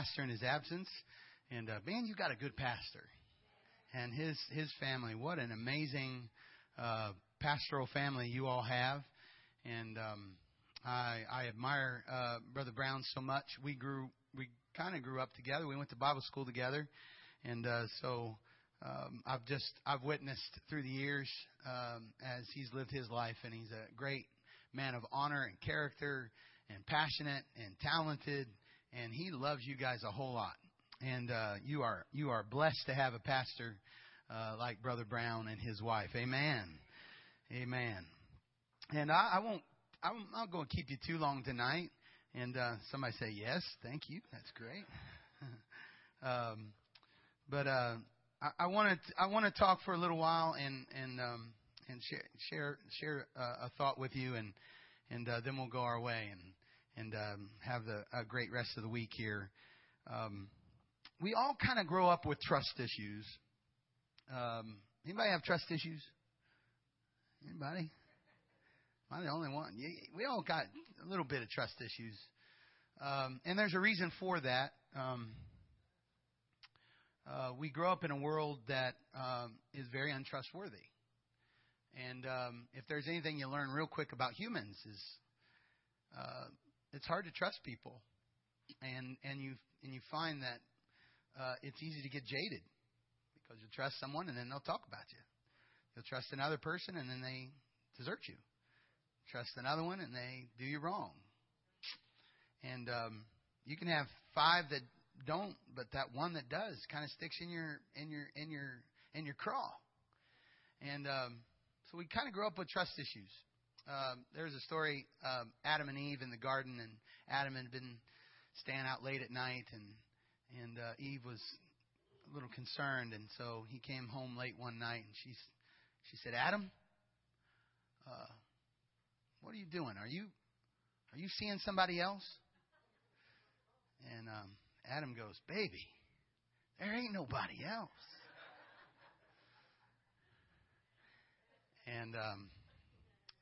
pastor in his absence. And uh, man, you got a good pastor, and his his family. What an amazing uh, pastoral family you all have, and um, I I admire uh, Brother Brown so much. We grew we kind of grew up together. We went to Bible school together, and uh, so um, I've just I've witnessed through the years um, as he's lived his life, and he's a great man of honor and character, and passionate and talented, and he loves you guys a whole lot. And uh, you are you are blessed to have a pastor uh, like Brother Brown and his wife. Amen. Amen. And I, I won't. I'm not going to keep you too long tonight. And uh, somebody say yes, thank you. That's great. um, but uh, I want to I want to talk for a little while and and um, and share share share uh, a thought with you and and uh, then we'll go our way and and um, have the, a great rest of the week here. Um, we all kind of grow up with trust issues. Um, anybody have trust issues? Anybody? Am I the only one? We all got a little bit of trust issues, um, and there's a reason for that. Um, uh, we grow up in a world that um, is very untrustworthy. And um, if there's anything you learn real quick about humans is uh, it's hard to trust people, and and you and you find that uh, it's easy to get jaded because you trust someone and then they'll talk about you. You'll trust another person and then they desert you. Trust another one and they do you wrong. And um, you can have five that don't, but that one that does kind of sticks in your in your in your in your craw. And um, so we kind of grow up with trust issues. Um, there's a story, um, Adam and Eve in the garden, and Adam had been staying out late at night, and and uh, Eve was a little concerned, and so he came home late one night, and she she said, Adam, uh, what are you doing? Are you are you seeing somebody else? And um, Adam goes, Baby, there ain't nobody else. And um,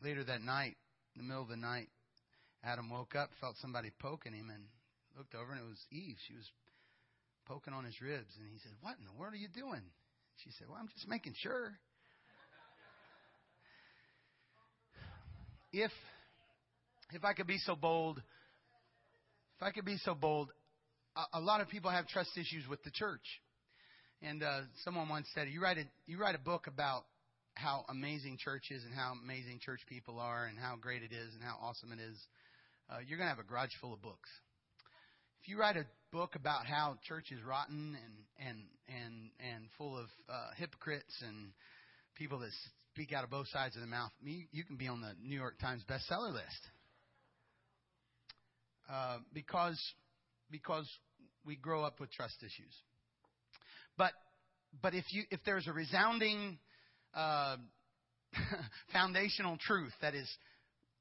later that night, in the middle of the night, Adam woke up, felt somebody poking him, and looked over, and it was Eve. She was poking on his ribs. And he said, What in the world are you doing? She said, Well, I'm just making sure. If if I could be so bold, if I could be so bold, a, lot of people have trust issues with the church. And uh, someone once said, "You write a you write a book about how amazing church is and how amazing church people are and how great it is and how awesome it is. Uh, you're going to have a garage full of books. If you write a book about how church is rotten and and and and full of uh, hypocrites and people that speak out of both sides of the mouth, you can be on the New York Times bestseller list uh, because because we grow up with trust issues. But but if you if there's a resounding uh, foundational truth that is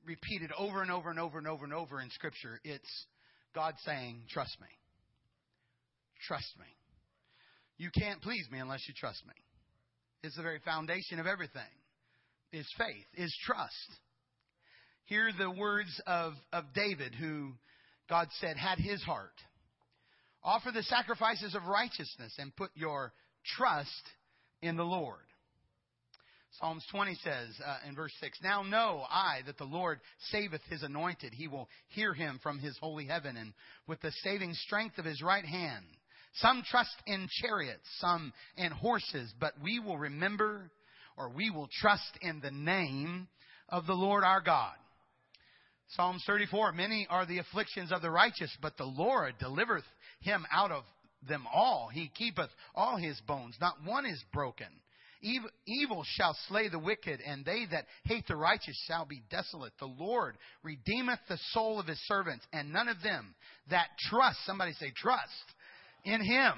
repeated over and over and over and over and over in Scripture, it's God saying, "Trust me, trust me." You can't please me unless you trust me. It's the very foundation of everything. Is faith, is trust. Hear the words of, of David, who God said had his heart. Offer the sacrifices of righteousness and put your trust in the Lord. Psalms 20 says uh, in verse 6 Now know I that the Lord saveth his anointed. He will hear him from his holy heaven, and with the saving strength of his right hand. Some trust in chariots, some in horses, but we will remember or we will trust in the name of the Lord our God. Psalms 34 Many are the afflictions of the righteous, but the Lord delivereth him out of them all. He keepeth all his bones, not one is broken. Evil shall slay the wicked, and they that hate the righteous shall be desolate. The Lord redeemeth the soul of his servants, and none of them that trust, somebody say trust, in him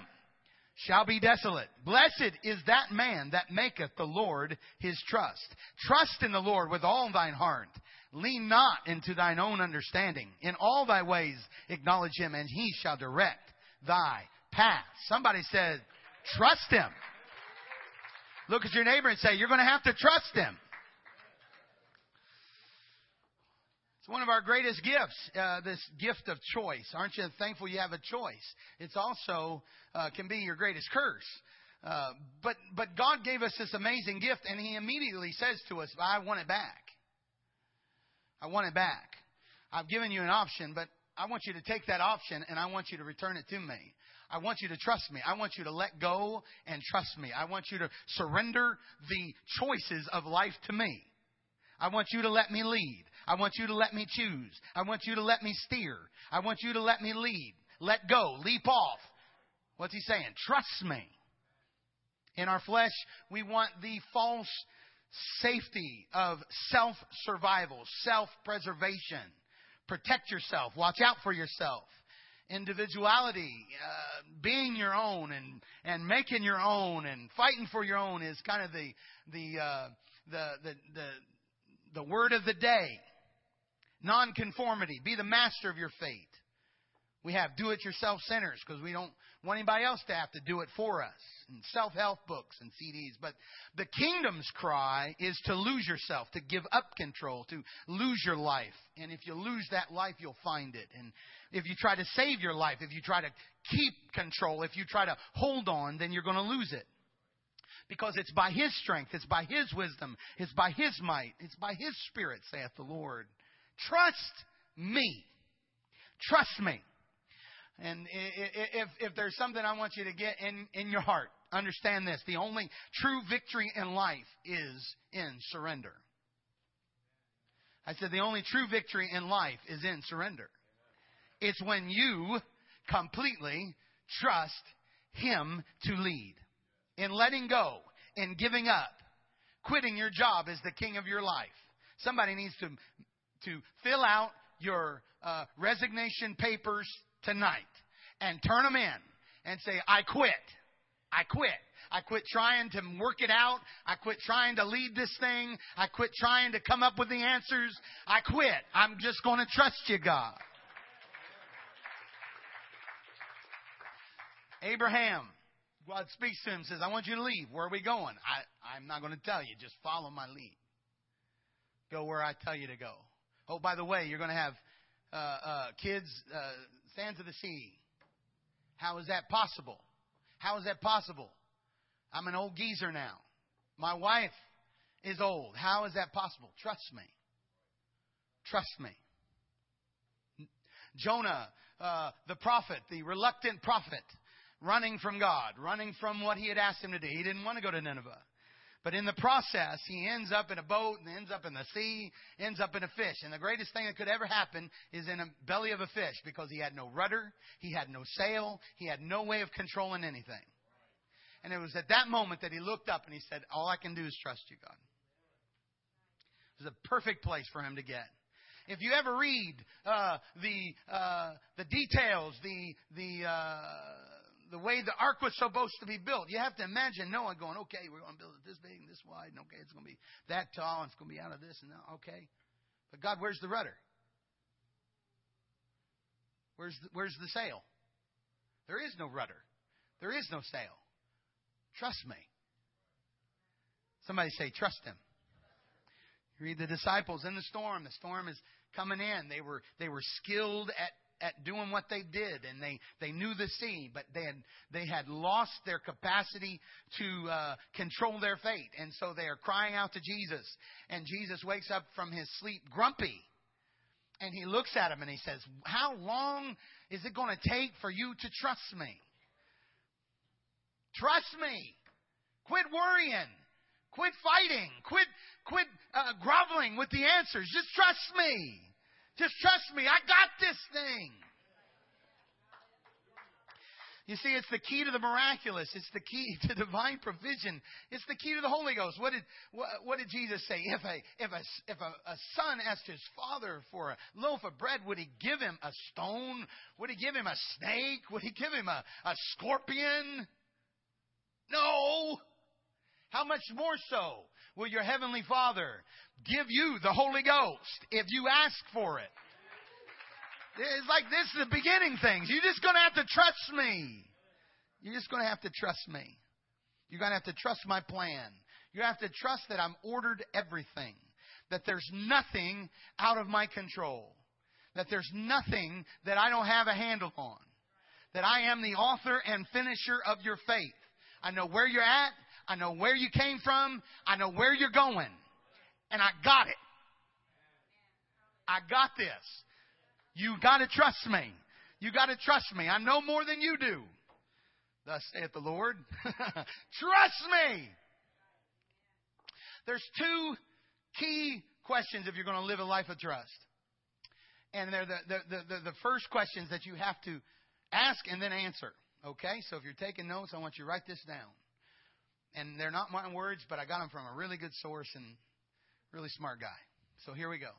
shall be desolate. Blessed is that man that maketh the Lord his trust. Trust in the Lord with all thine heart. Lean not into thine own understanding. In all thy ways acknowledge him, and he shall direct thy path. Somebody said, trust him. Look at your neighbor and say, you're going to have to trust him. It's one of our greatest gifts, uh, this gift of choice. Aren't you thankful you have a choice? It's also uh, can be your greatest curse. Uh, but but God gave us this amazing gift, and He immediately says to us, "I want it back. I want it back. I've given you an option, but I want you to take that option, and I want you to return it to me. I want you to trust me. I want you to let go and trust me. I want you to surrender the choices of life to me. I want you to let me lead. I want you to let me choose. I want you to let me steer. I want you to let me lead. Let go. Leap off. What's he saying? Trust me. In our flesh, we want the false safety of self survival, self preservation. Protect yourself. Watch out for yourself individuality, uh, being your own and, and making your own and fighting for your own is kind of the, the, uh, the, the, the, the word of the day. Nonconformity. Be the master of your fate. We have do it yourself centers because we don't want anybody else to have to do it for us. And self help books and CDs. But the kingdom's cry is to lose yourself, to give up control, to lose your life. And if you lose that life, you'll find it. And if you try to save your life, if you try to keep control, if you try to hold on, then you're going to lose it. Because it's by His strength, it's by His wisdom, it's by His might, it's by His Spirit, saith the Lord. Trust me. Trust me. And if, if there's something I want you to get in, in your heart, understand this. The only true victory in life is in surrender. I said the only true victory in life is in surrender. It's when you completely trust Him to lead. In letting go, in giving up, quitting your job as the king of your life. Somebody needs to, to fill out your uh, resignation papers tonight and turn them in and say, I quit. I quit. I quit trying to work it out. I quit trying to lead this thing. I quit trying to come up with the answers. I quit. I'm just going to trust you, God. Abraham, God speaks to him, says, I want you to leave. Where are we going? I, I'm not going to tell you. Just follow my lead. Go where I tell you to go. Oh, by the way, you're going to have uh, uh, kids, uh, of the sea. How is that possible? How is that possible? I'm an old geezer now. My wife is old. How is that possible? Trust me. Trust me. Jonah, uh, the prophet, the reluctant prophet, running from God, running from what he had asked him to do. He didn't want to go to Nineveh. But in the process, he ends up in a boat and ends up in the sea, ends up in a fish. And the greatest thing that could ever happen is in the belly of a fish because he had no rudder, he had no sail, he had no way of controlling anything. And it was at that moment that he looked up and he said, All I can do is trust you, God. It was a perfect place for him to get. If you ever read uh, the uh, the details, the the uh, the way the ark was supposed to be built. You have to imagine Noah going, okay, we're going to build it this big and this wide, and okay, it's going to be that tall, and it's going to be out of this and that. Okay. But God, where's the rudder? Where's the, where's the sail? There is no rudder. There is no sail. Trust me. Somebody say, trust him. You read the disciples in the storm. The storm is coming in. They were, they were skilled at at doing what they did and they, they knew the sea, but they had, they had lost their capacity to uh, control their fate. And so they are crying out to Jesus. And Jesus wakes up from his sleep grumpy. And he looks at him and he says, How long is it going to take for you to trust me? Trust me. Quit worrying. Quit fighting. Quit, quit uh, groveling with the answers. Just trust me. Just trust me. I got this thing. You see, it's the key to the miraculous. It's the key to divine provision. It's the key to the Holy Ghost. What did what, what did Jesus say? If a if a if a, a, son asked his father for a loaf of bread, would he give him a stone? Would he give him a snake? Would he give him a, a scorpion? No. How much more so will your heavenly Father give you the Holy Ghost if you ask for it. It's like this is the beginning things. You're just going to have to trust me. You're just going to have to trust me. You're going to have to trust my plan. You have to trust that I'm ordered everything. that there's nothing out of my control, that there's nothing that I don't have a handle on, that I am the author and finisher of your faith. I know where you're at. I know where you came from. I know where you're going. And I got it. I got this. You gotta trust me. You gotta trust me. I know more than you do. Thus saith the Lord. trust me. There's two key questions if you're going to live a life of trust. And they're the, the, the, the, first questions that you have to ask and then answer. Okay? So if you're taking notes, I want you to write this down. And they're not my words, but I got them from a really good source and really smart guy. So here we go.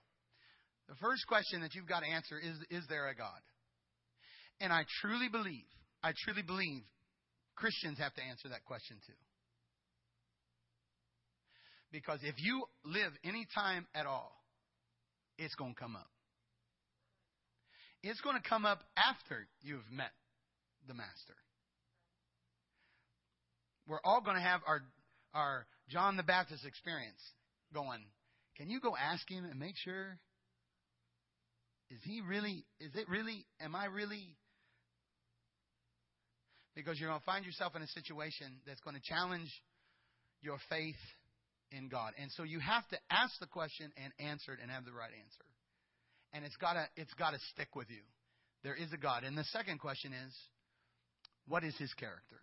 The first question that you've got to answer is Is there a God? And I truly believe, I truly believe Christians have to answer that question too. Because if you live any time at all, it's going to come up. It's going to come up after you've met the Master. We're all going to have our, our John the Baptist experience going, can you go ask him and make sure? Is he really, is it really, am I really? Because you're going to find yourself in a situation that's going to challenge your faith in God. And so you have to ask the question and answer it and have the right answer. And it's gotta, it's gotta stick with you. There is a God. And the second question is, what is his character?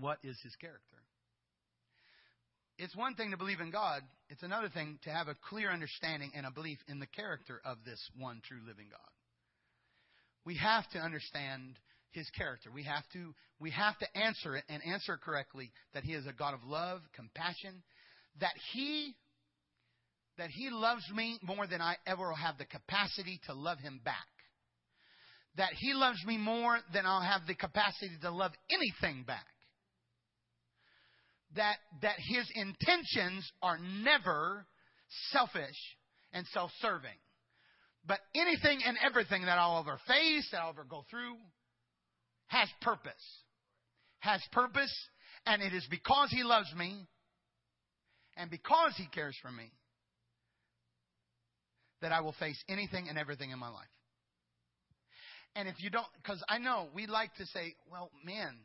What is his character? It's one thing to believe in God. It's another thing to have a clear understanding and a belief in the character of this one true living God. We have to understand his character. We have to we have to answer it and answer it correctly that he is a God of love, compassion, that he that he loves me more than I ever will have the capacity to love him back. That he loves me more than I'll have the capacity to love anything back. That that his intentions are never selfish and self-serving. But anything and everything that I'll ever face, that I'll ever go through, has purpose. Has purpose, and it is because He loves me and because He cares for me that I will face anything and everything in my life. And if you don't, because I know we like to say, well, man,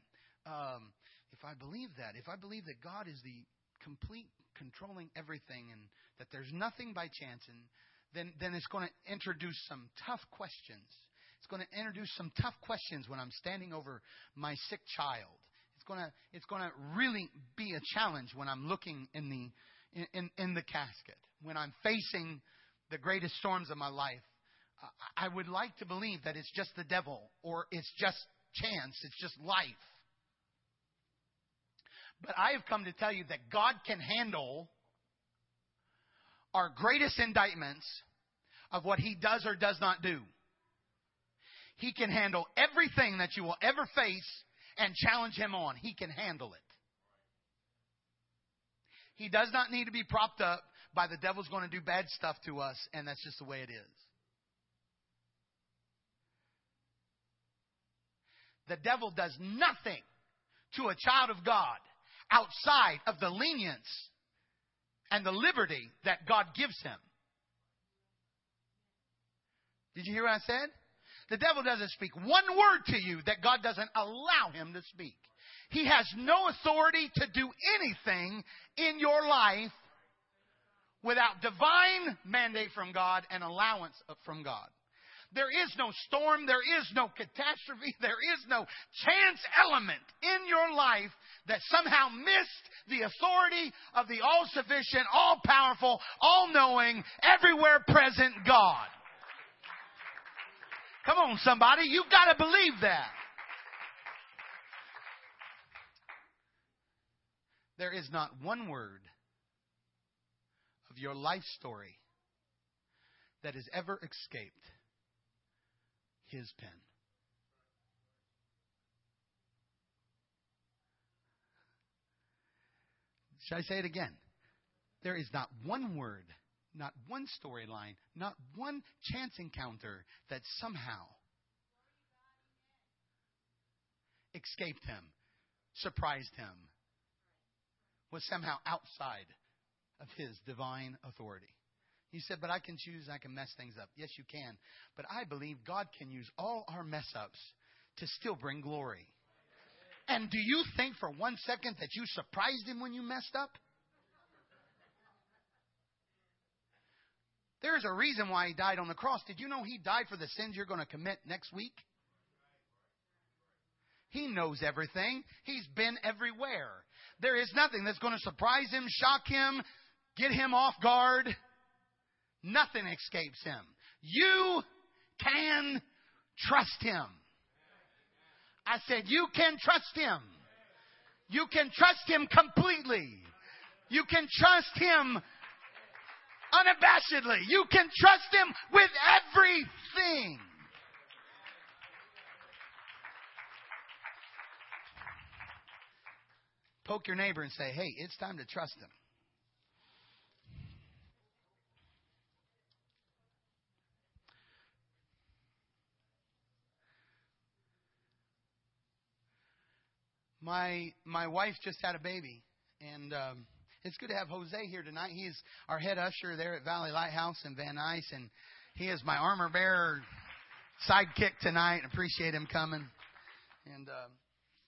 um, if I believe that, if I believe that God is the complete controlling everything and that there's nothing by chance, and then, then it's going to introduce some tough questions it's going to introduce some tough questions when I'm standing over my sick child. It's going to, it's going to really be a challenge when I'm looking in the, in, in the casket, when I'm facing the greatest storms of my life. I would like to believe that it's just the devil or it's just chance, it's just life. But I have come to tell you that God can handle our greatest indictments of what He does or does not do. He can handle everything that you will ever face and challenge him on. He can handle it. He does not need to be propped up by the devil's going to do bad stuff to us, and that's just the way it is. The devil does nothing to a child of God outside of the lenience and the liberty that God gives him. Did you hear what I said? The devil doesn't speak one word to you that God doesn't allow him to speak. He has no authority to do anything in your life without divine mandate from God and allowance from God. There is no storm, there is no catastrophe, there is no chance element in your life that somehow missed the authority of the all sufficient, all powerful, all knowing, everywhere present God. Come on, somebody. You've got to believe that. There is not one word of your life story that has ever escaped his pen. Should I say it again? There is not one word not one storyline, not one chance encounter that somehow escaped him, surprised him, was somehow outside of His divine authority. You said, but I can choose, I can mess things up. Yes, you can. But I believe God can use all our mess ups to still bring glory. And do you think for one second that you surprised Him when you messed up? There's a reason why He died on the cross. Did you know He died for the sins you're going to commit next week? He knows everything. He's been everywhere. There is nothing that's going to surprise him, shock him, get him off guard. Nothing escapes him. You can trust him. I said, you can trust him. You can trust him completely. You can trust him unabashedly. You can trust him with everything. Poke your neighbor and say, hey, it's time to trust him. My my wife just had a baby, and um, it's good to have Jose here tonight. He's our head usher there at Valley Lighthouse in Van Nuys, and he is my armor bearer sidekick tonight. Appreciate him coming. And uh,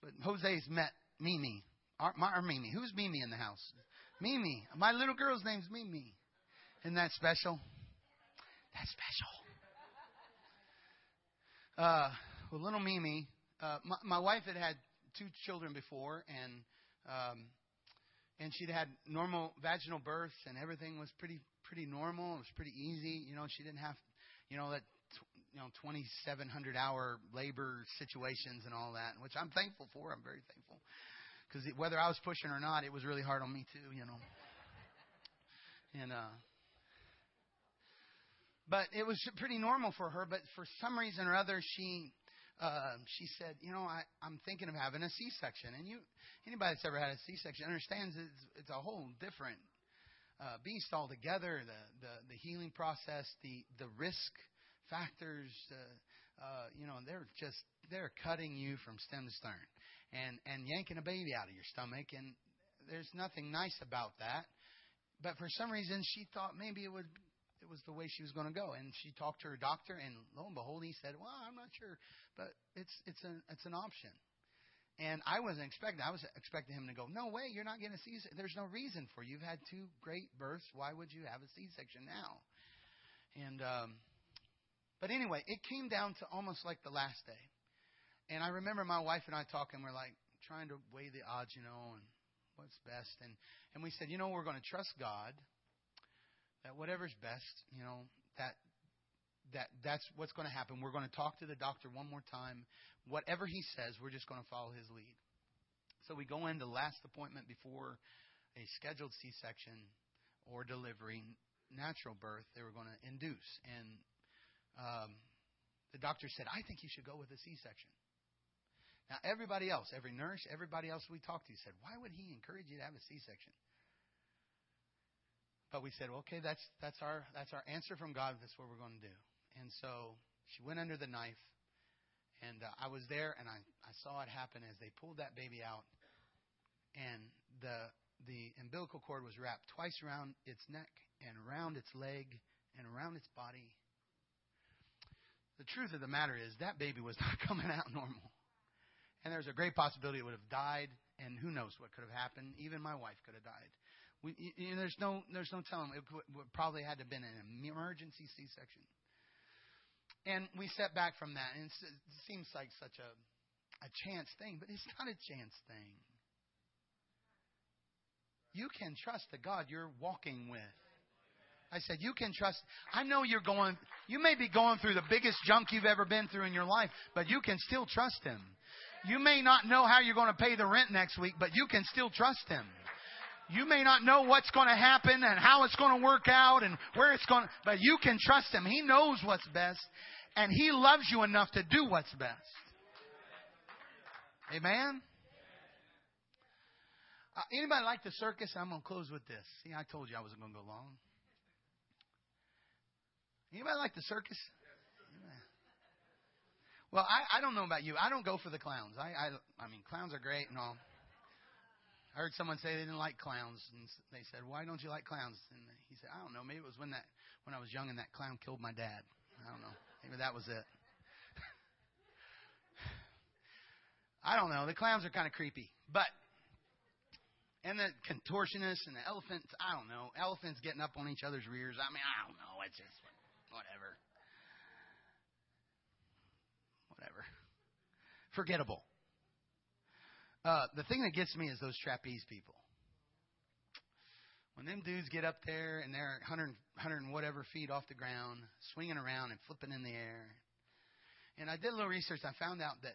but Jose's met Mimi our, my, our Mimi. Who's Mimi in the house? Mimi. My little girl's name's Mimi. Isn't that special? That's special. Uh, well, little Mimi. Uh, my, my wife had had two children before, and um, and she'd had normal vaginal births, and everything was pretty pretty normal. It was pretty easy. You know, she didn't have, you know, that you know 2,700 hour labor situations and all that, which I'm thankful for. I'm very thankful because whether I was pushing or not, it was really hard on me too, you know. And uh, but it was pretty normal for her. But for some reason or other, she uh, she said, you know, I, I'm thinking of having a C-section. And you, anybody that's ever had a C-section understands it's, it's a whole different uh, beast altogether. The, the the healing process, the the risk factors, uh, uh, you know, they're just they're cutting you from stem to stern and and yanking a baby out of your stomach and there's nothing nice about that but for some reason she thought maybe it would it was the way she was going to go. And she talked to her doctor and lo and behold he said well i'm not sure. But it's it's an it's an option. And i wasn't expecting i was expecting him to go no way you're not getting a c-section. There's no reason for you. you've had two great births. Why would you have a c-section now? And um but anyway it came down to almost like the last day. And I remember my wife and I talking. We're like trying to weigh the odds, you know, and what's best. And and we said, you know, we're going to trust God that whatever's best, you know, that that that's what's going to happen. We're going to talk to the doctor one more time. Whatever he says, we're just going to follow his lead. So we go into the last appointment before a scheduled C-section or delivery, natural birth. They were going to induce, and um, the doctor said, "I think you should go with a C-section." Now, everybody else, every nurse, everybody else we talked to said, Why would he encourage you to have a C section? But we said, okay, that's that's our that's our answer from God. That's what we're going to do. And so she went under the knife, and uh, I was there, and I I saw it happen as they pulled that baby out, and the the umbilical cord was wrapped twice around its neck and around its leg and around its body. The truth of the matter is that baby was not coming out normal and there's a great possibility it would have died, and who knows what could have happened. Even my wife could have died. We, you know, there's no there's no telling. It probably had to have been an emergency C-section. And we step back from that, and it seems like such a a chance thing, but it's not a chance thing. You can trust the God you're walking with. I said, you can trust. I know you're going, you may be going through the biggest junk you've ever been through in your life, but you can still trust Him. You may not know how you're going to pay the rent next week, but you can still trust Him. You may not know what's going to happen and how it's going to work out and where it's going to, but you can trust Him. He knows what's best and He loves you enough to do what's best. Amen? Uh, anybody like the circus? I'm going to close with this. See, I told you I wasn't going to go long. Anybody like the circus? Well, I, I don't know about you. I don't go for the clowns. I, I, I mean, clowns are great and all. I heard someone say they didn't like clowns, and they said, "Why don't you like clowns?" And he said, "I don't know. Maybe it was when that when I was young and that clown killed my dad. I don't know. Maybe that was it." I don't know. The clowns are kind of creepy, but and the contortionists and the elephants. I don't know. Elephants getting up on each other's rears. I mean, I don't know. It's just whatever. Whatever. Forgettable. Uh, the thing that gets me is those trapeze people. When them dudes get up there and they're 100, 100 and whatever feet off the ground, swinging around and flipping in the air. And I did a little research. I found out that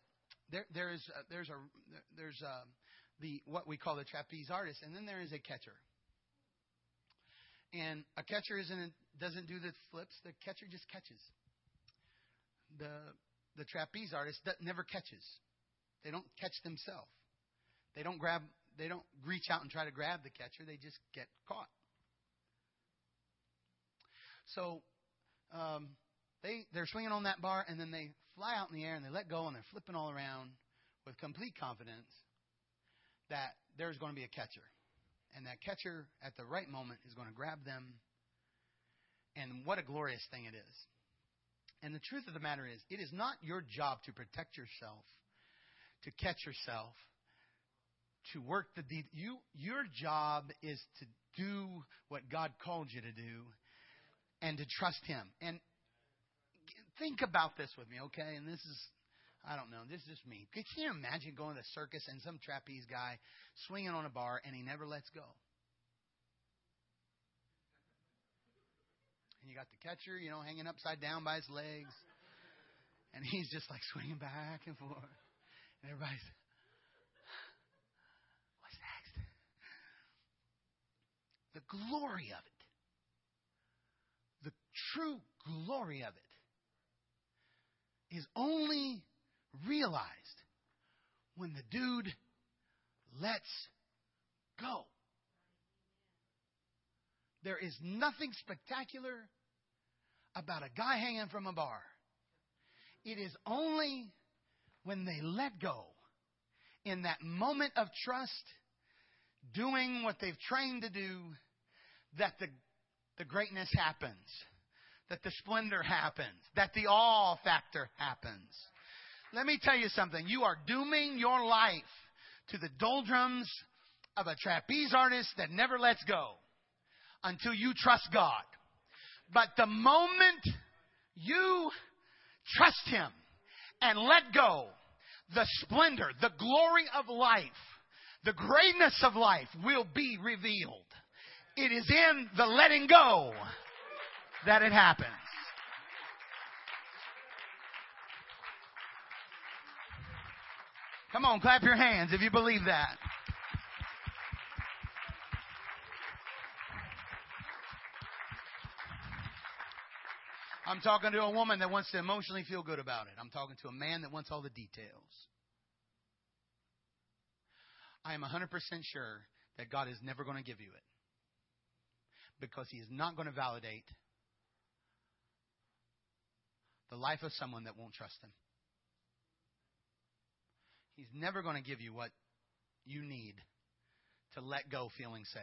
there, there is a, there's a there's a, the what we call the trapeze artist, and then there is a catcher. And a catcher isn't doesn't do the flips. The catcher just catches. The the trapeze artist never catches. They don't catch themselves. They don't grab, they don't reach out and try to grab the catcher. They just get caught. So um, they they're swinging on that bar and then they fly out in the air and they let go and they're flipping all around with complete confidence that there's going to be a catcher. And that catcher at the right moment is going to grab them. And what a glorious thing it is. And the truth of the matter is, it is not your job to protect yourself, to catch yourself, to work the deed. You, your job is to do what God called you to do and to trust Him. And think about this with me, okay? And this is, I don't know, this is just me. Can you imagine going to the circus and some trapeze guy swinging on a bar and he never lets go? And you got the catcher, you know, hanging upside down by his legs. And he's just like swinging back and forth. And everybody's, the glory of it. The true glory of it is only realized when the dude lets go. There is nothing spectacular about a guy hanging from a bar. It is only when they let go in that moment of trust doing what they've trained to do, that the, the greatness happens, that the splendor happens, that the awe factor happens. Let me tell you something. You are dooming your life to the doldrums of a trapeze artist that never lets go until you trust God. But the moment you trust Him and let go, the splendor, the glory of life the greatness of life will be revealed. It is in the letting go that it happens. Come on, clap your hands if you believe that. I'm talking to a woman that wants to emotionally feel good about it. I'm talking to a man that wants all the details. I am 100% sure that God is never going to give you it. Because He is not going to validate the life of someone that won't trust Him. He's never going to give you what you need to let go feeling safe.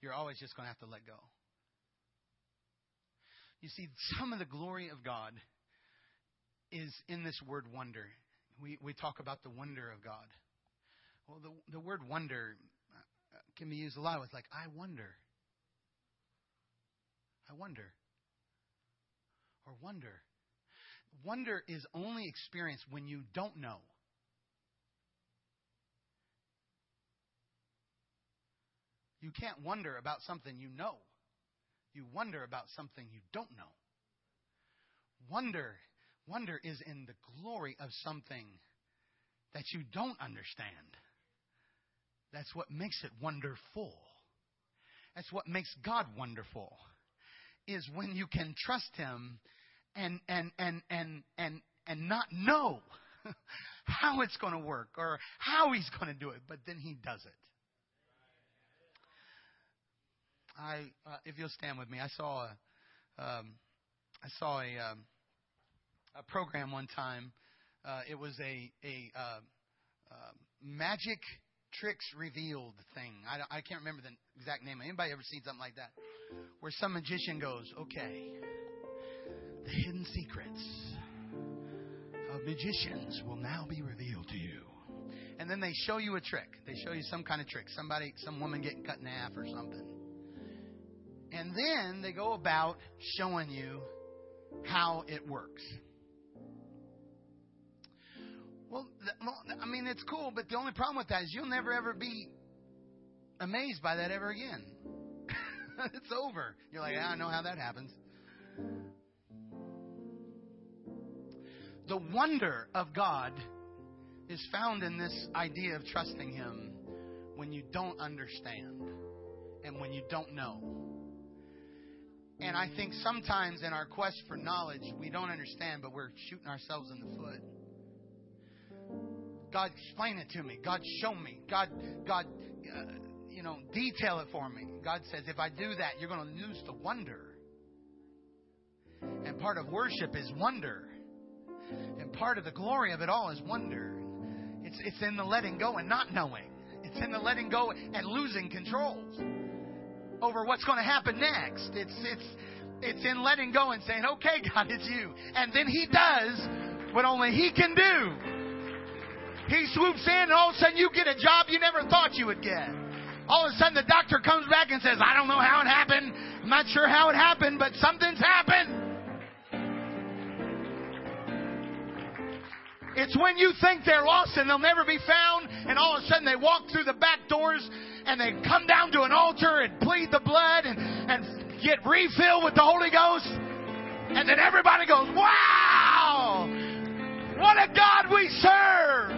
You're always just going to have to let go. You see, some of the glory of God is in this word wonder we, we talk about the wonder of God. Well, the, the word wonder uh, can be used a lot with like, I wonder. I wonder. Or wonder. Wonder is only experienced when you don't know. You can't wonder about something you know. You wonder about something you don't know. Wonder Wonder is in the glory of something that you don't understand. That's what makes it wonderful. That's what makes God wonderful. Is when you can trust him and and and and and and not know how it's going to work or how he's going to do it, but then he does it. I, uh, if you'll stand with me, I saw a, um, I saw a, um, a program one time. Uh, it was a a uh, uh, magic tricks revealed thing. I, I can't remember the exact name. Anybody ever seen something like that? Where some magician goes, okay, the hidden secrets of magicians will now be revealed to you. And then they show you a trick. They show you some kind of trick. Somebody, some woman getting cut in half or something. And then they go about showing you how it works. Well, I mean, it's cool, but the only problem with that is you'll never ever be amazed by that ever again. it's over. You're like, I know how that happens. The wonder of God is found in this idea of trusting Him when you don't understand and when you don't know. And I think sometimes in our quest for knowledge, we don't understand, but we're shooting ourselves in the foot. God, explain it to me. God, show me. God, God, uh, you know, detail it for me. God says, if I do that, you're going to lose the wonder. And part of worship is wonder. And part of the glory of it all is wonder. It's, it's in the letting go and not knowing. It's in the letting go and losing control over what's going to happen next. It's, it's, it's in letting go and saying, okay, God, it's you. And then He does what only He can do. He swoops in, and all of a sudden you get a job you never thought you would get. All of a sudden the doctor comes back and says, I don't know how it happened. I'm not sure how it happened, but something's happened. It's when you think they're lost and they'll never be found, and all of a sudden they walk through the back doors and they come down to an altar and plead the blood and, and get refilled with the Holy Ghost. And then everybody goes, Wow! What a God we serve!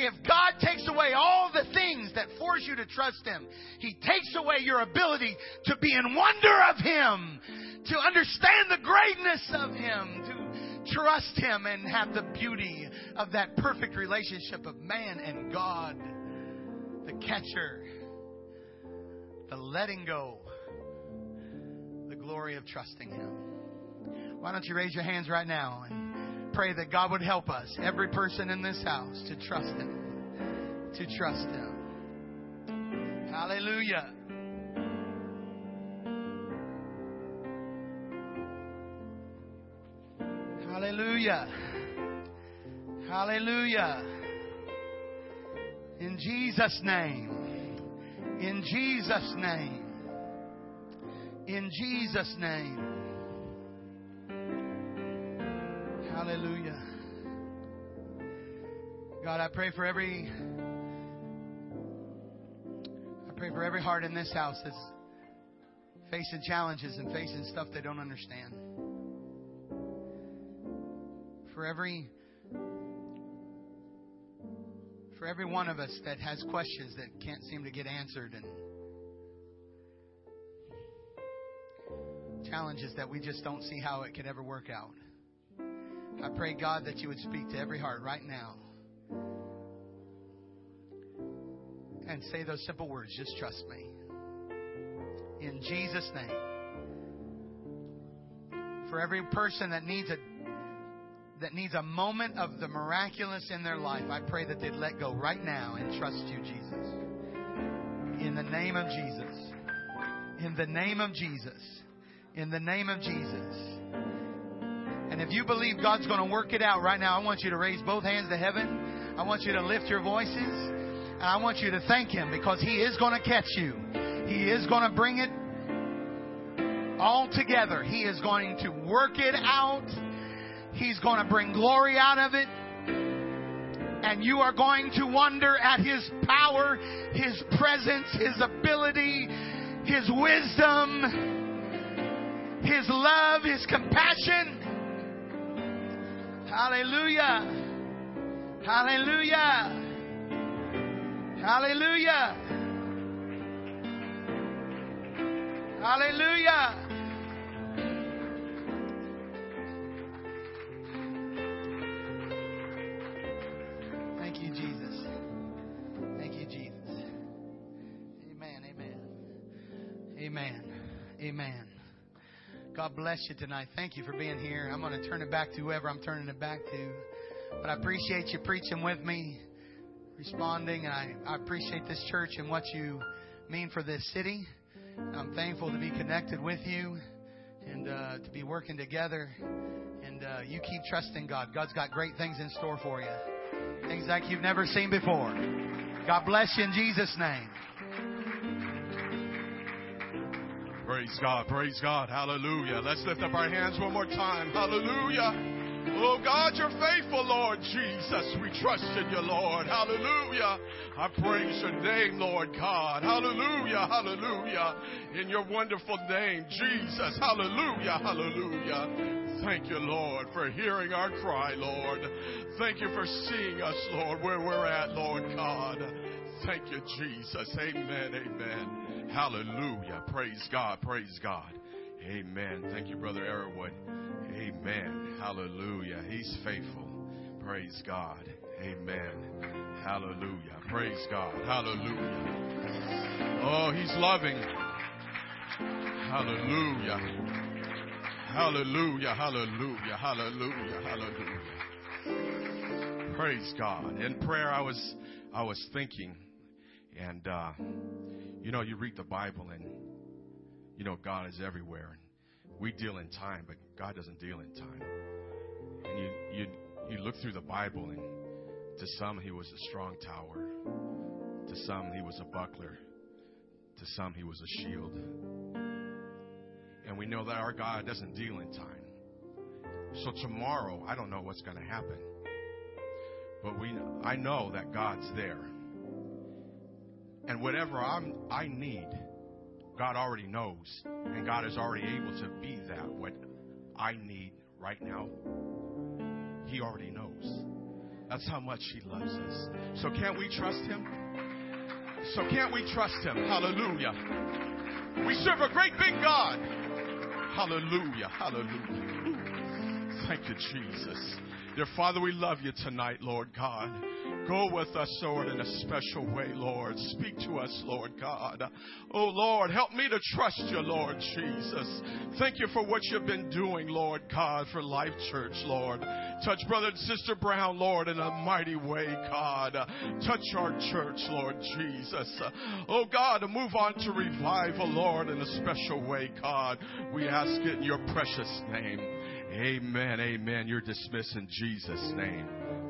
If God takes away all the things that force you to trust Him, He takes away your ability to be in wonder of Him, to understand the greatness of Him, to trust Him and have the beauty of that perfect relationship of man and God, the catcher, the letting go, the glory of trusting Him. Why don't you raise your hands right now pray that God would help us, every person in this house, to trust Him. To trust Him. Hallelujah. Hallelujah. Hallelujah. In Jesus' name. In Jesus' name. In Jesus' name. Hallelujah. God, I pray for every I pray for every heart in this house that's facing challenges and facing stuff they don't understand. For every for every one of us that has questions that can't seem to get answered and challenges that we just don't see how it could ever work out. I pray, God, that you would speak to every heart right now and say those simple words just trust me. In Jesus' name. For every person that needs a that needs a moment of the miraculous in their life, I pray that they'd let go right now and trust you, Jesus. In the name of Jesus. In the name of Jesus. In the name of Jesus. And if you believe God's going to work it out right now, I want you to raise both hands to heaven. I want you to lift your voices. And I want you to thank Him because He is going to catch you. He is going to bring it all together. He is going to work it out. He's going to bring glory out of it. And you are going to wonder at His power, His presence, His ability, His wisdom, His love, His compassion. Hallelujah. Hallelujah. Hallelujah. Hallelujah. Thank you, Jesus. Thank you, Jesus. Amen. Amen. Amen. Amen. God bless you tonight. Thank you for being here. I'm going to turn it back to whoever I'm turning it back to. But I appreciate you preaching with me, responding, and I, I appreciate this church and what you mean for this city. I'm thankful to be connected with you and uh, to be working together. And uh, you keep trusting God. God's got great things in store for you, things like you've never seen before. God bless you in Jesus' name. Praise God, praise God, hallelujah. Let's lift up our hands one more time, hallelujah. Oh God, you're faithful, Lord Jesus. We trust in you, Lord. Hallelujah. I praise your name, Lord God. Hallelujah, hallelujah. In your wonderful name, Jesus. Hallelujah, hallelujah. Thank you, Lord, for hearing our cry, Lord. Thank you for seeing us, Lord, where we're at, Lord God. Thank you, Jesus. Amen, amen. Hallelujah. Praise God, praise God. Amen. Thank you, Brother Arrowwood. Amen. Hallelujah. He's faithful. Praise God. Amen. Hallelujah. Praise God. Hallelujah. Oh, he's loving. Hallelujah. Hallelujah. Hallelujah. Hallelujah. Hallelujah. Praise God. In prayer I was I was thinking and uh you know you read the Bible and you know God is everywhere. We deal in time, but God doesn't deal in time. And you, you, you look through the Bible, and to some, He was a strong tower. To some, He was a buckler. To some, He was a shield. And we know that our God doesn't deal in time. So tomorrow, I don't know what's going to happen. But we, I know that God's there. And whatever I'm, I need, God already knows, and God is already able to be that what I need right now. He already knows. That's how much He loves us. So can't we trust Him? So can't we trust Him? Hallelujah. We serve a great big God. Hallelujah. Hallelujah. Thank you, Jesus. Dear Father, we love you tonight, Lord God. Go with us, Lord, in a special way, Lord. Speak to us, Lord God. Oh, Lord, help me to trust you, Lord Jesus. Thank you for what you've been doing, Lord God, for Life Church, Lord. Touch Brother and Sister Brown, Lord, in a mighty way, God. Touch our church, Lord Jesus. Oh, God, move on to revival, Lord, in a special way, God. We ask it in your precious name. Amen. Amen. You're dismissed in Jesus' name.